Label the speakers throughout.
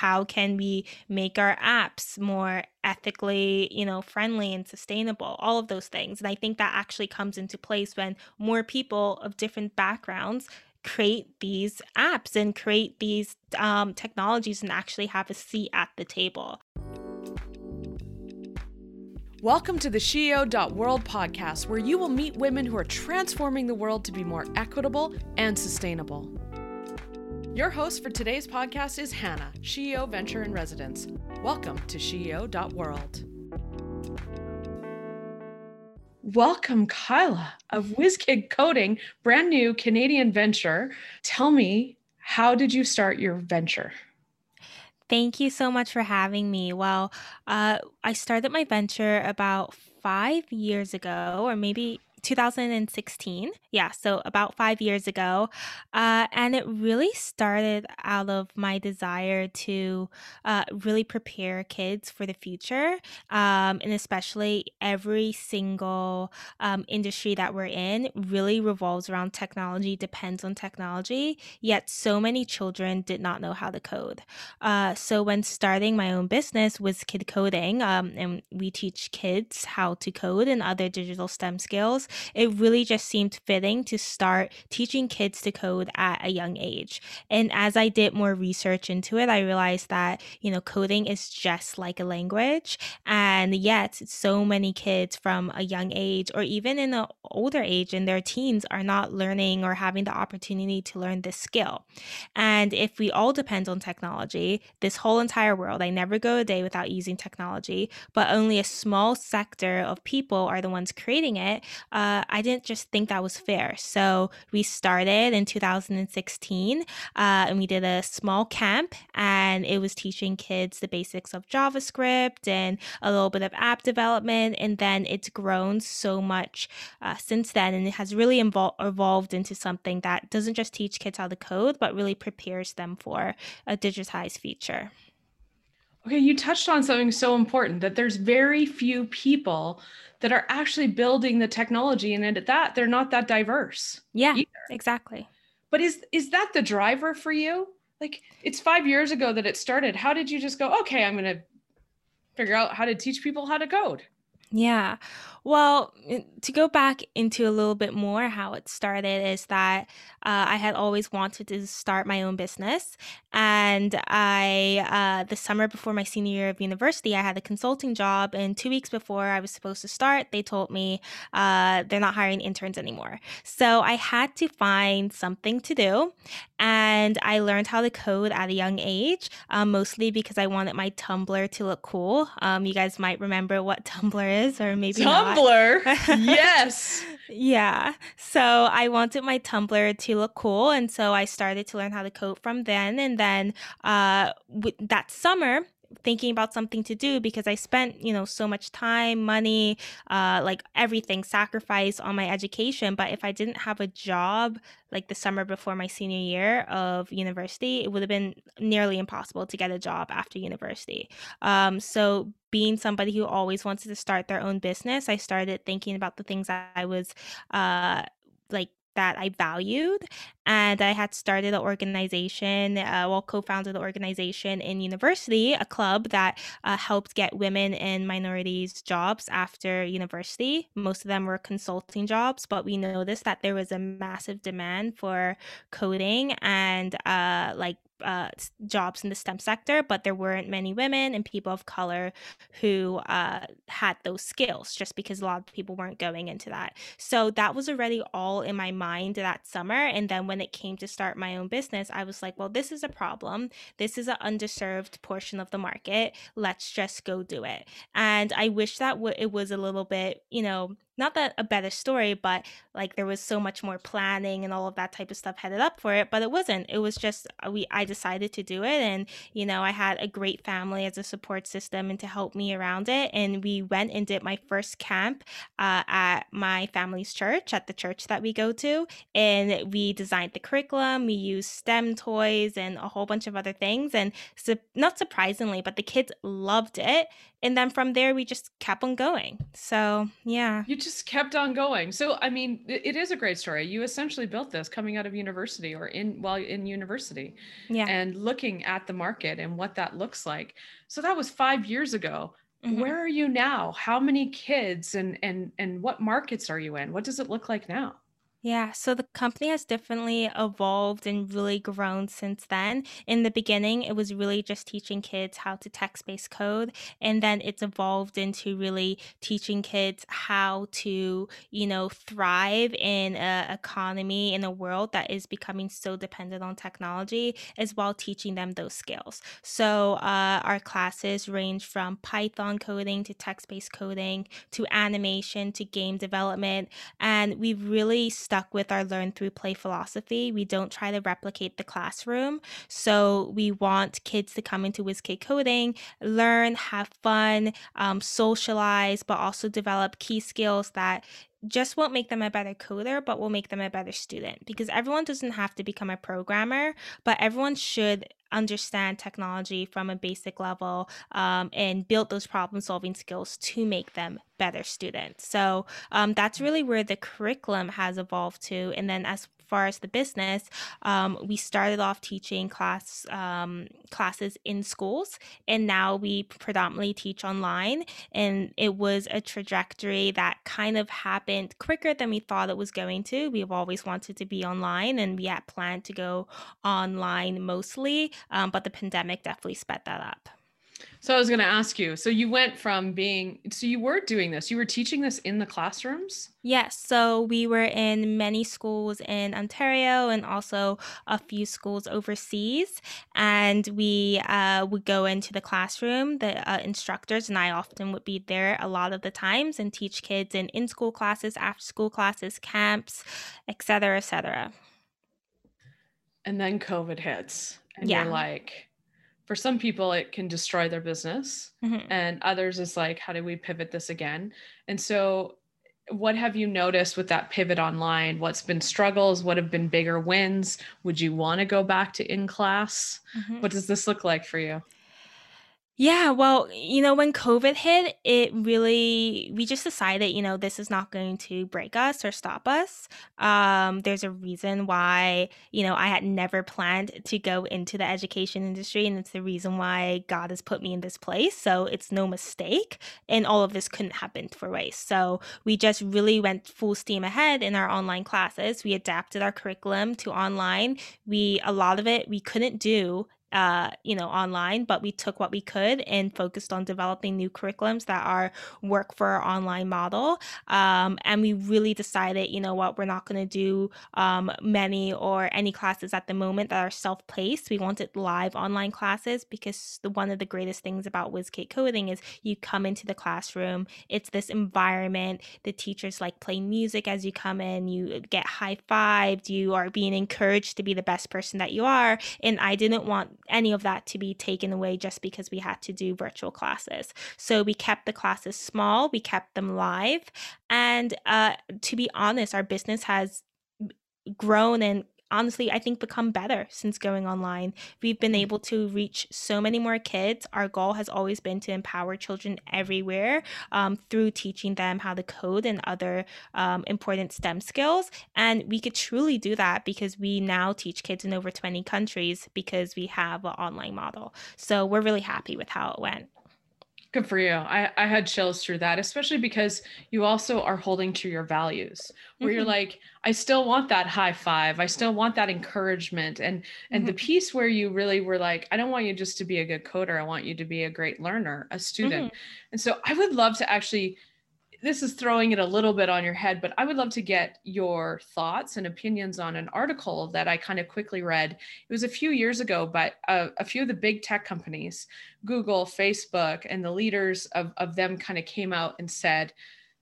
Speaker 1: how can we make our apps more ethically, you know, friendly and sustainable, all of those things. And I think that actually comes into place when more people of different backgrounds create these apps and create these um, technologies and actually have a seat at the table.
Speaker 2: Welcome to the SheEO.world podcast, where you will meet women who are transforming the world to be more equitable and sustainable. Your host for today's podcast is Hannah, SheEO Venture in Residence. Welcome to SheEO.world. Welcome, Kyla of WizKid Coding, brand new Canadian venture. Tell me, how did you start your venture?
Speaker 1: Thank you so much for having me. Well, uh, I started my venture about five years ago, or maybe 2016. Yeah, so about five years ago. Uh, and it really started out of my desire to uh, really prepare kids for the future. Um, and especially every single um, industry that we're in really revolves around technology, depends on technology. Yet so many children did not know how to code. Uh, so when starting my own business WizKid Coding, um, and we teach kids how to code and other digital STEM skills, it really just seemed fitting to start teaching kids to code at a young age. And as I did more research into it, I realized that, you know, coding is just like a language. And yet, so many kids from a young age or even in an older age in their teens are not learning or having the opportunity to learn this skill. And if we all depend on technology, this whole entire world, I never go a day without using technology, but only a small sector of people are the ones creating it. Uh, I didn't just think that was fair. So we started in 2016 uh, and we did a small camp and it was teaching kids the basics of JavaScript and a little bit of app development. And then it's grown so much uh, since then and it has really evol- evolved into something that doesn't just teach kids how to code, but really prepares them for a digitized future.
Speaker 2: Okay, you touched on something so important that there's very few people that are actually building the technology and at that they're not that diverse.
Speaker 1: Yeah, either. exactly.
Speaker 2: But is is that the driver for you? Like it's 5 years ago that it started. How did you just go, "Okay, I'm going to figure out how to teach people how to code?"
Speaker 1: Yeah. Well, to go back into a little bit more how it started is that uh, I had always wanted to start my own business. And I, uh, the summer before my senior year of university, I had a consulting job. And two weeks before I was supposed to start, they told me uh, they're not hiring interns anymore. So I had to find something to do. And I learned how to code at a young age, um, mostly because I wanted my Tumblr to look cool. Um, you guys might remember what Tumblr is, or maybe
Speaker 2: Tumblr. Tumblr. yes.
Speaker 1: Yeah. So I wanted my Tumblr to look cool. And so I started to learn how to code from then. And then uh, that summer, thinking about something to do because I spent, you know, so much time, money, uh, like everything, sacrifice on my education. But if I didn't have a job like the summer before my senior year of university, it would have been nearly impossible to get a job after university. Um, so being somebody who always wanted to start their own business, I started thinking about the things I was uh, like that I valued. And I had started an organization, uh, well, co founded an organization in university, a club that uh, helped get women and minorities jobs after university. Most of them were consulting jobs, but we noticed that there was a massive demand for coding and uh, like uh, jobs in the STEM sector, but there weren't many women and people of color who uh, had those skills just because a lot of people weren't going into that. So that was already all in my mind that summer. And then when it came to start my own business, I was like, well, this is a problem. This is an underserved portion of the market. Let's just go do it. And I wish that w- it was a little bit, you know, not that a better story, but like there was so much more planning and all of that type of stuff headed up for it. But it wasn't. It was just uh, we I decided to do it, and you know I had a great family as a support system and to help me around it. And we went and did my first camp uh, at my family's church at the church that we go to, and we designed the curriculum. We used STEM toys and a whole bunch of other things, and so not surprisingly, but the kids loved it. And then from there, we just kept on going. So yeah,
Speaker 2: you just just kept on going. So, I mean, it, it is a great story. You essentially built this coming out of university or in while in university,
Speaker 1: Yeah.
Speaker 2: and looking at the market and what that looks like. So that was five years ago.
Speaker 1: Mhm.
Speaker 2: Where are you now? How many kids and and and what markets are you in? What does it look like now?
Speaker 1: Yeah, so the company has definitely evolved and really grown since then. In the beginning, it was really just teaching kids how to text based code. And then it's evolved into really teaching kids how to, you know, thrive in a economy in a world that is becoming so dependent on technology, as well teaching them those skills. So uh, our classes range from Python coding to text based coding to animation to game development and we've really stuck with our learn through play philosophy. We don't try to replicate the classroom. So we want kids to come into WizKid Coding, learn, have fun, um, socialize, but also develop key skills that just won't make them a better coder, but will make them a better student. Because everyone doesn't have to become a programmer, but everyone should understand technology from a basic level um, and build those problem solving skills to make them better students. So um, that's really where the curriculum has evolved to. And then as far as the business, um, we started off teaching class um, classes in schools, and now we predominantly teach online. And it was a trajectory that kind of happened quicker than we thought it was going to. We've always wanted to be online, and we had planned to go online mostly, um, but the pandemic definitely sped that up.
Speaker 2: So I was going to ask you. So you went from being so you were doing this. You were teaching this in the classrooms?
Speaker 1: Yes, so we were in many schools in Ontario and also a few schools overseas. And we uh, would go into the classroom, the uh, instructors, and I often would be there a lot of the times and teach kids in in school classes, after school classes, camps, etc., cetera, et cetera.
Speaker 2: And then COVID hits and
Speaker 1: Yeah.
Speaker 2: you're like for some people it can destroy their business
Speaker 1: Mhm.
Speaker 2: and others is like how do we pivot this again? And so what have you noticed with that pivot online? What's been struggles? What have been bigger wins? Would you want to go back to in class?
Speaker 1: Mhm.
Speaker 2: What does this look like for you?
Speaker 1: Yeah, well, you know, when COVID hit, it really, we just decided, you know, this is not going to break us or stop us. Um, there's a reason why, you know, I had never planned to go into the education industry, and it's the reason why God has put me in this place. So it's no mistake, and all of this couldn't happen for waste. So we just really went full steam ahead in our online classes. We adapted our curriculum to online. We, a lot of it, we couldn't do uh, you know, online, but we took what we could and focused on developing new curriculums that are work for our online model. Um, and we really decided, you know what, we're not going to do um, many or any classes at the moment that are self-paced. We wanted live online classes because the, one of the greatest things about WizKid coding is you come into the classroom, it's this environment. The teachers like play music as you come in, you get high fived, you are being encouraged to be the best person that you are. And I didn't want any of that to be taken away just because we had to do virtual classes. So we kept the classes small, we kept them live. And uh, to be honest, our business has grown and honestly, I think become better since going online. We've been able to reach so many more kids. Our goal has always been to empower children everywhere um, through teaching them how to code and other um, important STEM skills. And we could truly do that because we now teach kids in over 20 countries because we have an online model. So we're really happy with how it went.
Speaker 2: Good for you. I, I had chills through that, especially because you also are holding to your values where you're
Speaker 1: Mhm.
Speaker 2: like, I still want that high five. I still want that encouragement. And and the
Speaker 1: Mhm.
Speaker 2: piece where you really were like, I don't want you just to be a good coder. I want you to be a great learner, a student. And so I would love to actually this is throwing it a little bit on your head, but I would love to get your thoughts and opinions on an article that I kind of quickly read. It was a few years ago, but uh, a few of the big tech companies, Google, Facebook, and the leaders of, of them kind of came out and said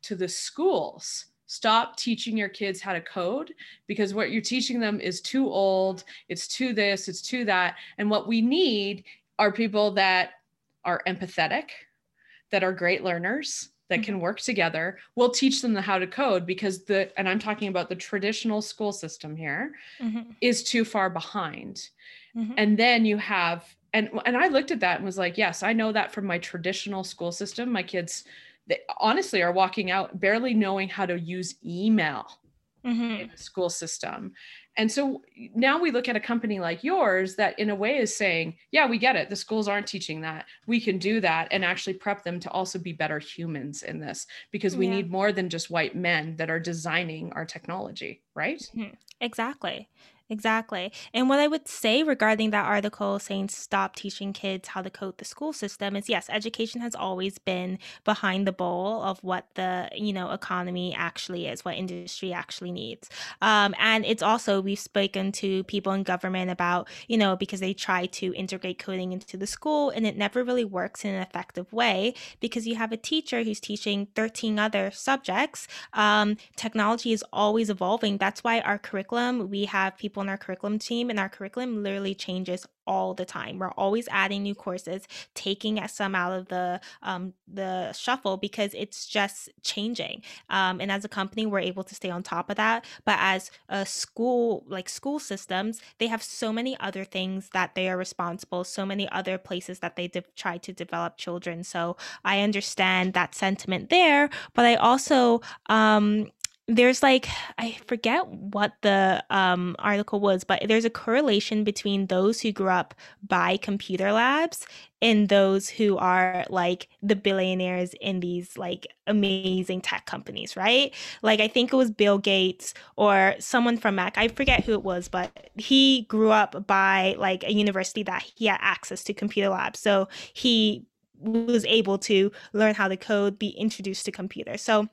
Speaker 2: to the schools, stop teaching your kids how to code because what you're teaching them is too old, it's too this, it's too that. And what we need are people that are empathetic, that are great learners, that can work together. We'll teach them the how to code because the, and I'm talking about the traditional school system here,
Speaker 1: Mhm.
Speaker 2: is too far behind.
Speaker 1: Mhm.
Speaker 2: And then you have, and and I looked at that and was like, yes, I know that from my traditional school system. My kids they honestly are walking out barely knowing how to use email
Speaker 1: Mm-hmm.
Speaker 2: in the school system. And so now we look at a company like yours that, in a way, is saying, yeah, we get it. The schools aren't teaching that. We can do that and actually prep them to also be better humans in this because we
Speaker 1: Yeah.
Speaker 2: need more than just white men that are designing our technology, right?
Speaker 1: Exactly. Exactly. And what I would say regarding that article saying stop teaching kids how to code the school system is yes, education has always been behind the bowl of what the, you know, economy actually is, what industry actually needs. Um, and it's also, we've spoken to people in government about, you know, because they try to integrate coding into the school and it never really works in an effective way because you have a teacher who's teaching 13 other subjects um, technology is always evolving. That's why our curriculum, we have people in our curriculum team, and our curriculum literally changes all the time. We're always adding new courses, taking some out of the um, the shuffle because it's just changing. Um, and as a company, we're able to stay on top of that. But as a school, like school systems, they have so many other things that they are responsible, so many other places that they de- try to develop children. So I understand that sentiment there, but I also um there's like I forget what the um article was, but there's a correlation between those who grew up by computer labs and those who are like the billionaires in these like amazing tech companies, right? Like I think it was Bill Gates or someone from Mac. I forget who it was, but he grew up by like a university that he had access to computer labs. So he was able to learn how to code, be introduced to computers. So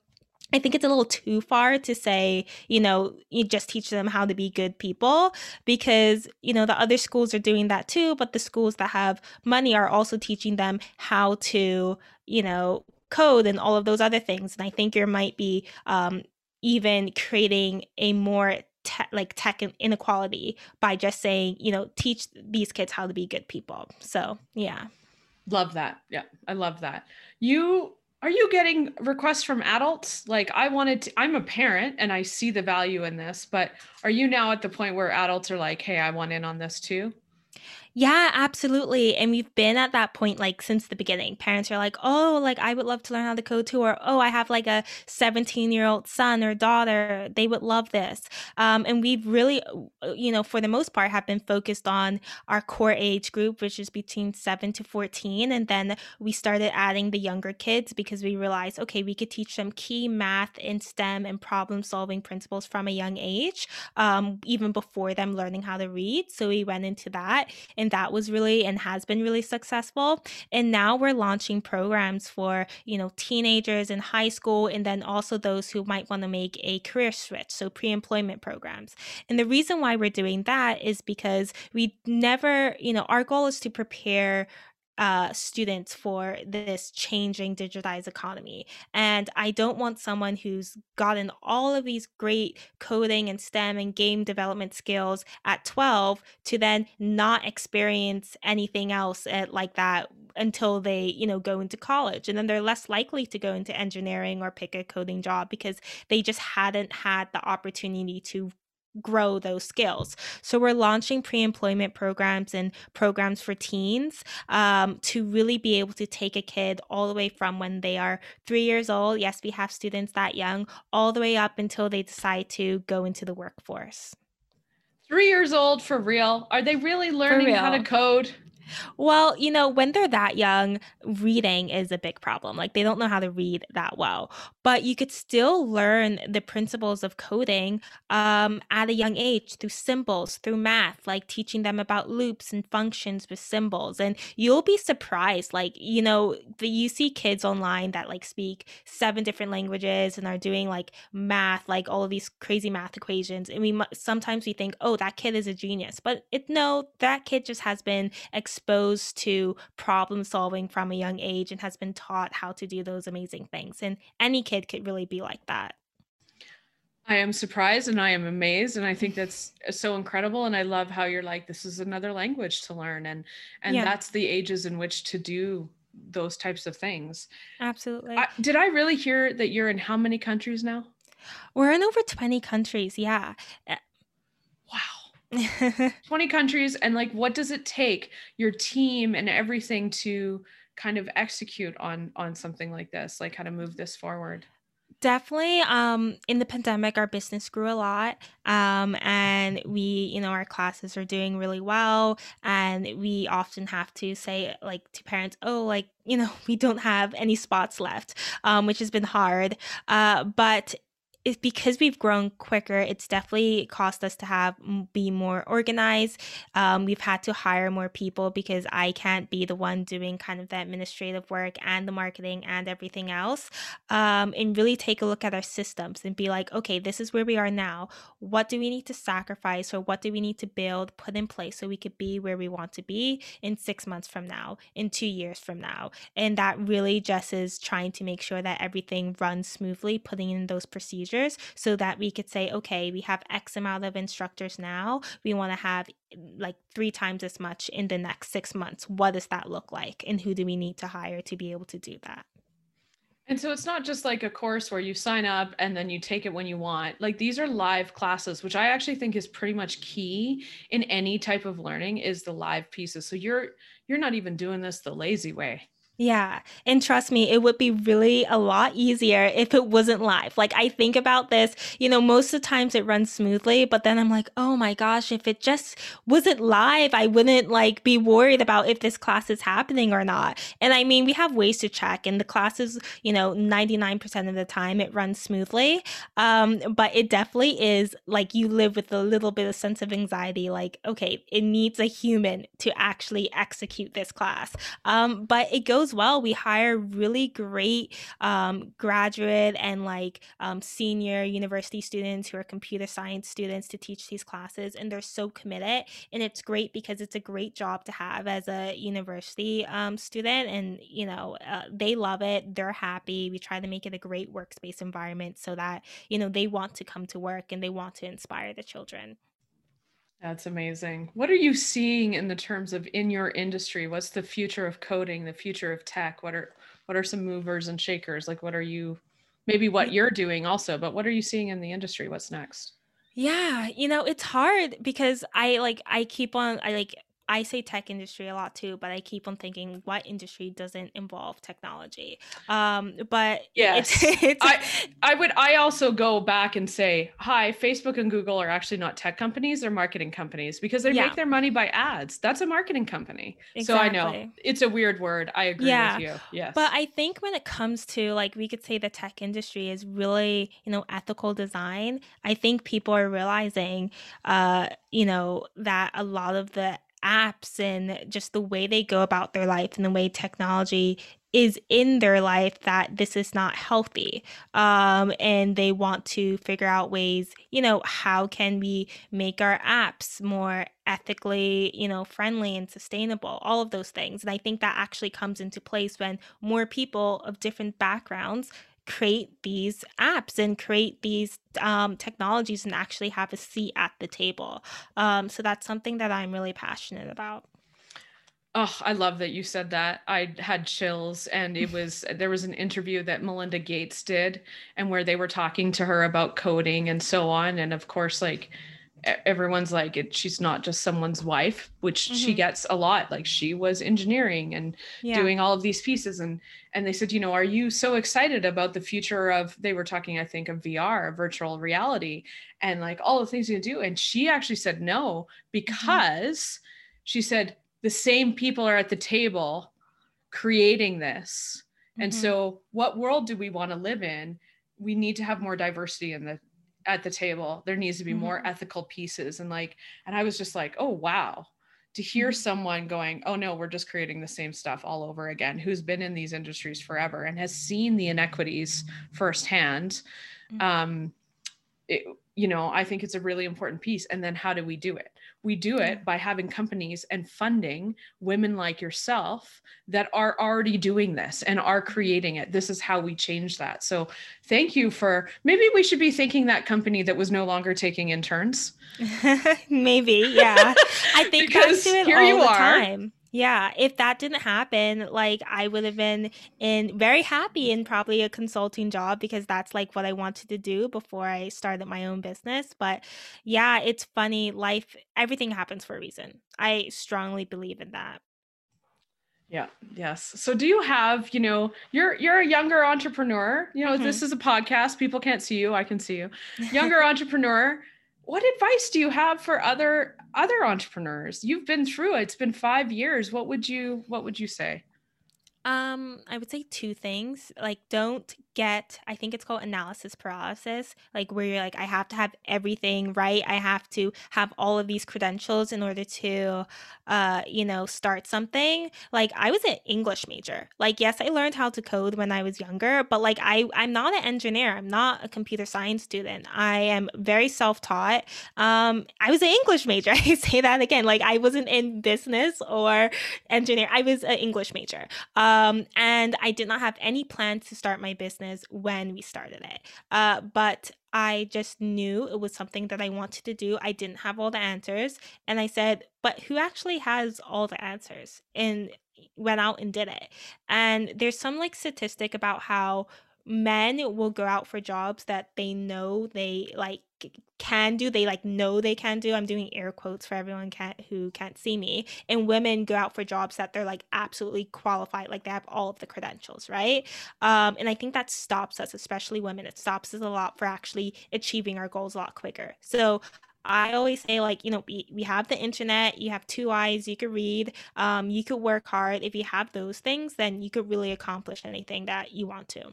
Speaker 1: I think it's a little too far to say, you know, you just teach them how to be good people because, you know, the other schools are doing that too, but the schools that have money are also teaching them how to, you know, code and all of those other things. And I think there might be um, even creating a more te- like tech inequality by just saying, you know, teach these kids how to be good people. So, yeah.
Speaker 2: Love that. Yeah, I love that. You are you getting requests from adults? Like I wanted to, I'm a parent and I see the value in this, but are you now at the point where adults are like, hey, I want in on this too?
Speaker 1: Yeah, absolutely. And we've been at that point like since the beginning. Parents are like, "Oh, like I would love to learn how to code too," or "Oh, I have like a 17-year-old son or daughter. They would love this." Um, and we've really, uh, you know, for the most part, have been focused on our core age group, which is between 7 to 14. And then we started adding the younger kids because we realized, okay, we could teach them key math and STEM and problem solving principles from a young age, um, even before them learning how to read. So we went into that. And that was really and has been really successful. And now we're launching programs for, you know, teenagers in high school and then also those who might want to make a career switch, so pre-employment programs. And the reason why we're doing that is because we never, you know, our goal is to prepare uh, students for this changing digitized economy. And I don't want someone who's gotten all of these great coding and STEM and game development skills at 12 to then not experience anything else at, like that until they, you know, go into college. And then they're less likely to go into engineering or pick a coding job because they just hadn't had the opportunity to grow those skills. So we're launching pre-employment programs and programs for teens um, to really be able to take a kid all the way from when they are three years old. Yes, we have students that young, all the way up until they decide to go into the workforce.
Speaker 2: Three years old for real. Are they really learning how to code?
Speaker 1: Well, you know, when they're that young, reading is a big problem. Like they don't know how to read that well. But you could still learn the principles of coding um, at a young age through symbols, through math, like teaching them about loops and functions with symbols. And you'll be surprised. Like, you know, the, you see kids online that like speak seven different languages and are doing like math, like all of these crazy math equations. And we sometimes we think, oh, that kid is a genius. But it no, that kid just has been exposed to problem solving from a young age and has been taught how to do those amazing things. And any kid could really be like that.
Speaker 2: I am surprised and I am amazed and I think that's so incredible and I love how you're like this is another language to learn and and
Speaker 1: Yeah,
Speaker 2: that's the ages in which to do those types of things.
Speaker 1: absolutely.
Speaker 2: I, did I really hear that you're in how many countries now?
Speaker 1: We're in over 20 countries. Yeah. Uh,
Speaker 2: Wow. 20 countries and like what does it take your team and everything to kind of execute on on something like this like how to move this forward
Speaker 1: Definitely. Um, in the pandemic, our business grew a lot. Um, and we, you know, our classes are doing really well. And we often have to say, like, to parents, oh, like, you know, we don't have any spots left, um, which has been hard. Uh, but it's because we've grown quicker it's definitely cost us to have be more organized. Um, we've had to hire more people because i can't be the one doing kind of the administrative work and the marketing and everything else. Um, and really take a look at our systems and be like okay this is where we are now. What do we need to sacrifice or what do we need to build put in place so we could be where we want to be in six months from now in two years from now? And that really just is trying to make sure that everything runs smoothly putting in those procedures so that we could say, okay, we have X amount of instructors now. We want to have mm, like three times as much in the next six months. What does that look like? And who do we need to hire to be able to do that?
Speaker 2: And so it's not just like a course where you sign up and then you take it when you want. Like these are live classes, which I actually think is pretty much key in any type of learning is the live pieces. So you're you're not even doing this the lazy way.
Speaker 1: Yeah. And trust me, it would be really a lot easier if it wasn't live. Like, I think about this, you know, most of the times it runs smoothly, but then I'm like, oh my gosh, if it just wasn't live, I wouldn't like be worried about if this class is happening or not. And I mean, we have ways to check, and the classes, you know, 99% of the time it runs smoothly. Um, but it definitely is like you live with a little bit of sense of anxiety, like, okay, it needs a human to actually execute this class. Um, but it goes goes well, we hire really great um, graduate and like um, senior university students who are computer science students to teach these classes, and they're so committed. And it's great because it's a great job to have as a university um, student, and you know uh, they love it. They're happy. We try to make it a great workspace environment so that you know they want to come to work and they want to inspire the children.
Speaker 2: That's amazing. What are you seeing in the terms of in your industry? What's the future of coding, the future of tech? What are what are some movers and shakers? Like what are you maybe what you're doing also, but what are you seeing in the industry? What's next?
Speaker 1: Yeah, you know, it's hard because I like I keep on I like I say tech industry a lot too, but I keep on thinking what industry doesn't involve technology. Um, but
Speaker 2: yes, it's, it's, I I would I also go back and say, hi, Facebook and Google are actually not tech companies; they're marketing companies because they yeah. make their money by ads. That's a marketing company. Exactly. So I know it's a weird word. I agree yeah. with you. Yes,
Speaker 1: but I think when it comes to like we could say the tech industry is really you know ethical design. I think people are realizing, uh, you know, that a lot of the apps and just the way they go about their life and the way technology is in their life that this is not healthy um, and they want to figure out ways you know how can we make our apps more ethically you know friendly and sustainable all of those things. And i think that actually comes into place when more people of different backgrounds create these apps and create these um, technologies and actually have a seat at the table. Um, so that's something that I'm really passionate about.
Speaker 2: Oh, I love that you said that. I had chills, and it was there was an interview that Melinda Gates did, and where they were talking to her about coding and so on. And of course, like everyone's like it, she's not just someone's wife which mm-hmm. she gets a lot like she was engineering and yeah. doing all of these pieces and and they said you know are you so excited about the future of they were talking i think of vr virtual reality and like all the things you do and she actually said no mm-hmm. because mm-hmm. she said the same people are at the table creating this mm-hmm. and so what world do we want to live in we need to have more diversity in the at the table there needs to be mm-hmm. more ethical pieces and like and i was just like oh wow to hear mm-hmm. someone going oh no we're just creating the same stuff all over again who's been in these industries forever and has seen the inequities firsthand mm-hmm. um it, you know i think it's a really important piece and then how do we do it we do it by having companies and funding women like yourself that are already doing this and are creating it. This is how we change that. So thank you for maybe we should be thanking that company that was no longer taking interns.
Speaker 1: maybe, yeah. I think because here you are. Time. Yeah, if that didn't happen, like I would have been in very happy in probably a consulting job because that's like what I wanted to do before I started my own business. But yeah, it's funny. Life, everything happens for a reason. I strongly believe in that.
Speaker 2: Yeah. Yes. So do you have, you know, you're you're a younger entrepreneur. You know, mm-hmm. this is a podcast. People can't see you. I can see you. Younger entrepreneur. What advice do you have for other other entrepreneurs? You've been through it. It's been 5 years. What would you what would you say?
Speaker 1: Um, I would say two things. Like, don't get, I think it's called analysis paralysis, like where you're like, I have to have everything right. I have to have all of these credentials in order to, uh, you know, start something. Like, I was an English major. Like, yes, I learned how to code when I was younger, but like, I, I'm not an engineer. I'm not a computer science student. I am very self taught. Um, I was an English major. I say that again. Like, I wasn't in business or engineer. I was an English major. Um, um, and I did not have any plans to start my business when we started it. Uh, but I just knew it was something that I wanted to do. I didn't have all the answers. And I said, but who actually has all the answers? And went out and did it. And there's some like statistic about how men will go out for jobs that they know they like can do they like know they can do i'm doing air quotes for everyone can't, who can't see me and women go out for jobs that they're like absolutely qualified like they have all of the credentials right um, and i think that stops us especially women it stops us a lot for actually achieving our goals a lot quicker so I always say, like, you know, we, we have the internet, you have two eyes, you could read, um, you could work hard. If you have those things, then you could really accomplish anything that you want to.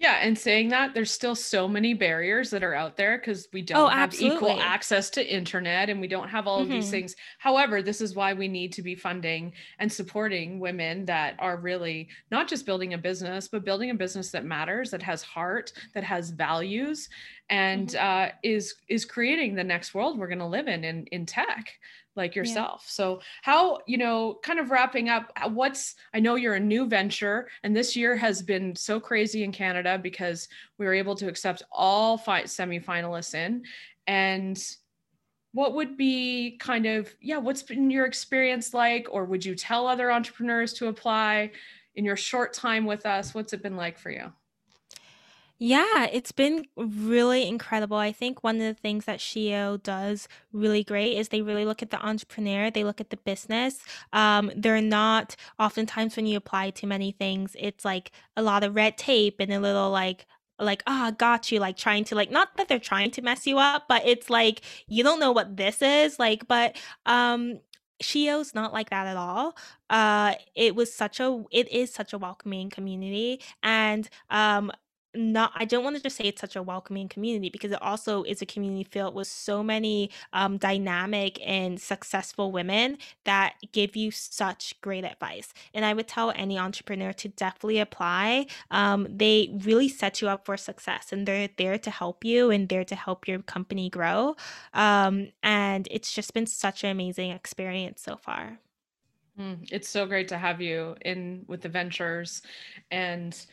Speaker 2: Yeah, and saying that there's still so many barriers that are out there because we don't oh, have equal access to internet and we don't have all mm-hmm. of these mm-hmm. things. However, this is why we need to be funding and supporting women that are really not just building a business, but building a business that matters, that has heart, that has values, and mm-hmm. uh, is is creating the next world we're going to live in in in tech like yourself. Yeah. So how, you know, kind of wrapping up, uh, what's I know you're a new venture and this year has been so crazy in Canada because we were able to accept all five semifinalists in and what would be kind of yeah what's been your experience like or would you tell other entrepreneurs to apply in your short time with us what's it been like for you
Speaker 1: yeah, it's been really incredible. I think one of the things that SheEO does really great is they really look at the entrepreneur, they look at the business. Um, they're not oftentimes when you apply to many things, it's like a lot of red tape and a little like like ah got you like trying to like not that they're trying to mess you up but it's like you don't know what this is like but um SheEO's not like that at all. Uh, it was such a, it is such a welcoming community, and um, not I don't want to just say it's such a welcoming community because it also is a community filled with so many um, dynamic and successful women that give you such great advice. And I would tell any entrepreneur to definitely apply. Um, they really set you up for success and they're there to help you and there to help your company grow. Um, and it's just been such an amazing experience so far.
Speaker 2: Mm, it's so great to have you in with the ventures and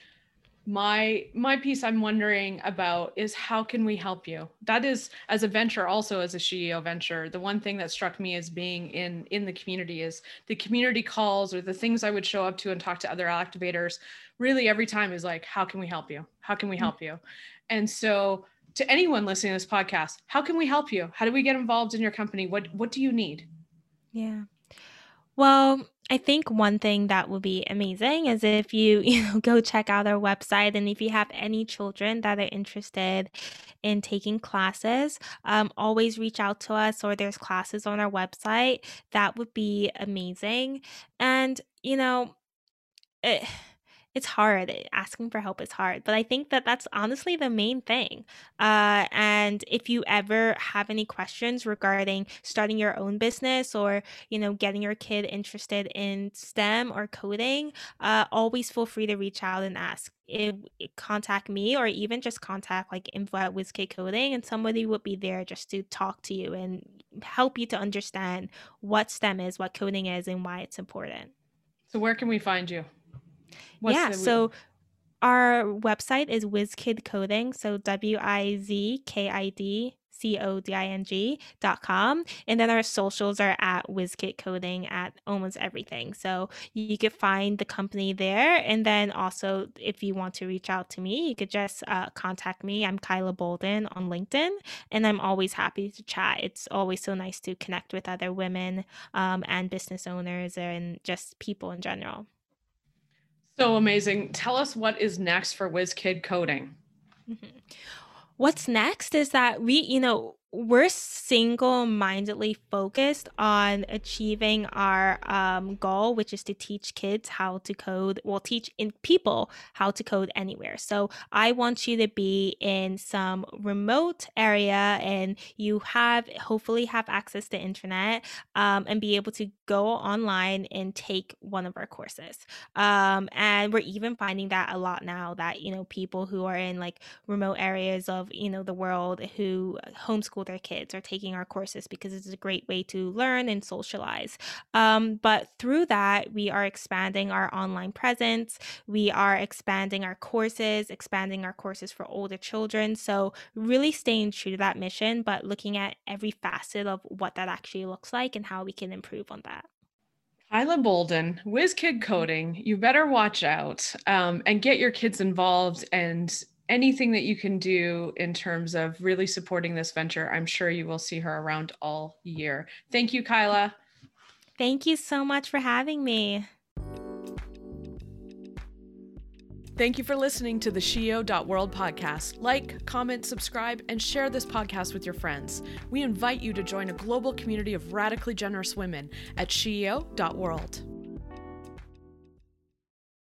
Speaker 2: my my piece i'm wondering about is how can we help you? That is as a venture also as a SheEO venture the one thing that struck me as being in in the community is the community calls or the things i would show up to and talk to other activators really every time is like how can we help you? How can we mm. help you? And so to anyone listening to this podcast how can we help you? How do we get involved in your company? What what do you need?
Speaker 1: Yeah. Well I think one thing that would be amazing is if you, you know, go check out our website and if you have any children that are interested in taking classes, um, always reach out to us or there's classes on our website. That would be amazing. And, you know, it, eh, it's hard. Asking for help is hard, but I think that that's honestly the main thing. Uh, and if you ever have any questions regarding starting your own business or you know getting your kid interested in STEM or coding, uh, always feel free to reach out and ask. If, contact me or even just contact like info at WizKid Coding, and somebody would be there just to talk to you and help you to understand what STEM is, what coding is, and why it's important.
Speaker 2: So, where can we find you?
Speaker 1: What's yeah. So our website is WizKid Coding. So W I Z K I D C O D I N G dot com. And then our socials are at WizKid Coding at almost everything. So you could find the company there. And then also, if you want to reach out to me, you could just uh, contact me. I'm Kyla Bolden on LinkedIn, and I'm always happy to chat. It's always so nice to connect with other women um, and business owners and just people in general.
Speaker 2: So amazing. Tell us what is next for WizKid Coding.
Speaker 1: Mm-hmm. What's next is that we, you know, we're single mindedly focused on achieving our um, goal, which is to teach kids how to code, well, teach in people how to code anywhere. So I want you to be in some remote area and you have hopefully have access to internet um, and be able to go online and take one of our courses. Um, and we're even finding that a lot now that, you know, people who are in like remote areas of, you know, the world who homeschool their kids are taking our courses because it's a great way to learn and socialize. Um, but through that, we are expanding our online presence. We are expanding our courses, expanding our courses for older children. So, really staying true to that mission, but looking at every facet of what that actually looks like and how we can improve on that.
Speaker 2: Kyla Bolden, WizKid Coding, you better watch out um, and get your kids involved and anything that you can do in terms of really supporting this venture, I'm sure you will see her around all year. Thank you, Kyla.
Speaker 1: Thank you so much for having me.
Speaker 2: Thank you for listening to the SheEO.world podcast. Like, comment, subscribe, and share this podcast with your friends. We invite you to join a global community of radically generous women at SheEO.world.